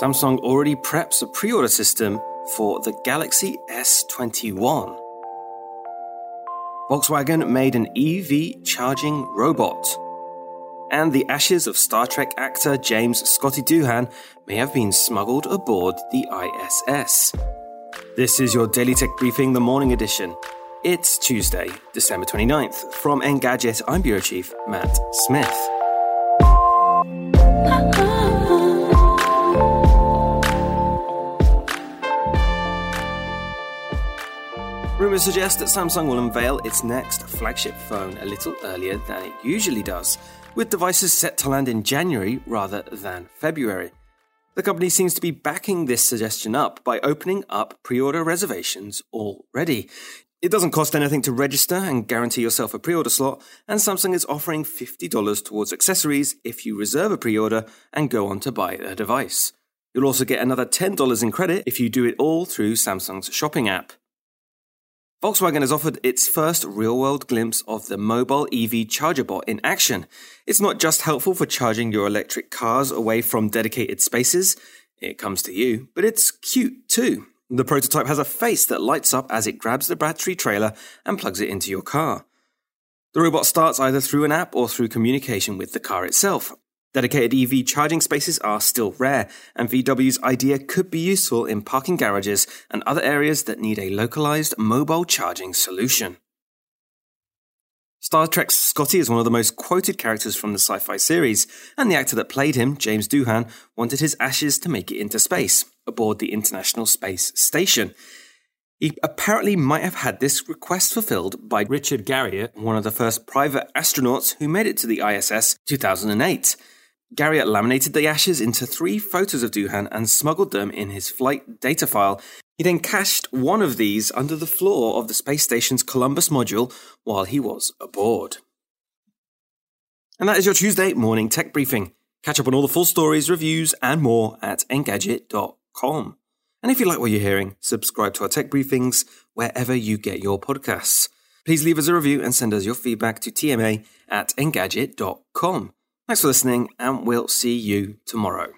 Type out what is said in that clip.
Samsung already preps a pre order system for the Galaxy S21. Volkswagen made an EV charging robot. And the ashes of Star Trek actor James Scotty Doohan may have been smuggled aboard the ISS. This is your Daily Tech Briefing, the morning edition. It's Tuesday, December 29th. From Engadget, I'm Bureau Chief Mat Smith. Rumours suggest that Samsung will unveil its next flagship phone a little earlier than it usually does, with devices set to land in January rather than February. The company seems to be backing this suggestion up by opening up pre order reservations already. It doesn't cost anything to register and guarantee yourself a pre order slot, and Samsung is offering $50 towards accessories if you reserve a pre order and go on to buy a device. You'll also get another $10 in credit if you do it all through Samsung's shopping app. Volkswagen has offered its first real world glimpse of the mobile EV charger bot in action. It's not just helpful for charging your electric cars away from dedicated spaces, it comes to you, but it's cute too. The prototype has a face that lights up as it grabs the battery trailer and plugs it into your car. The robot starts either through an app or through communication with the car itself, Dedicated EV charging spaces are still rare, and VW's idea could be useful in parking garages and other areas that need a localized mobile charging solution. Star Trek's Scotty is one of the most quoted characters from the sci fi series, and the actor that played him, James Doohan, wanted his ashes to make it into space, aboard the International Space Station. He apparently might have had this request fulfilled by Richard Garriott, one of the first private astronauts who made it to the ISS 2008. Garriott laminated the ashes into three photos of Doohan and smuggled them in his flight data file. He then cached one of these under the floor of the space station's Columbus module while he was aboard. And that is your Tuesday morning tech briefing. Catch up on all the full stories, reviews, and more at engadget.com. And if you like what you're hearing, subscribe to our tech briefings wherever you get your podcasts. Please leave us a review and send us your feedback to tma at engadget.com. Thanks for listening, and we'll see you tomorrow.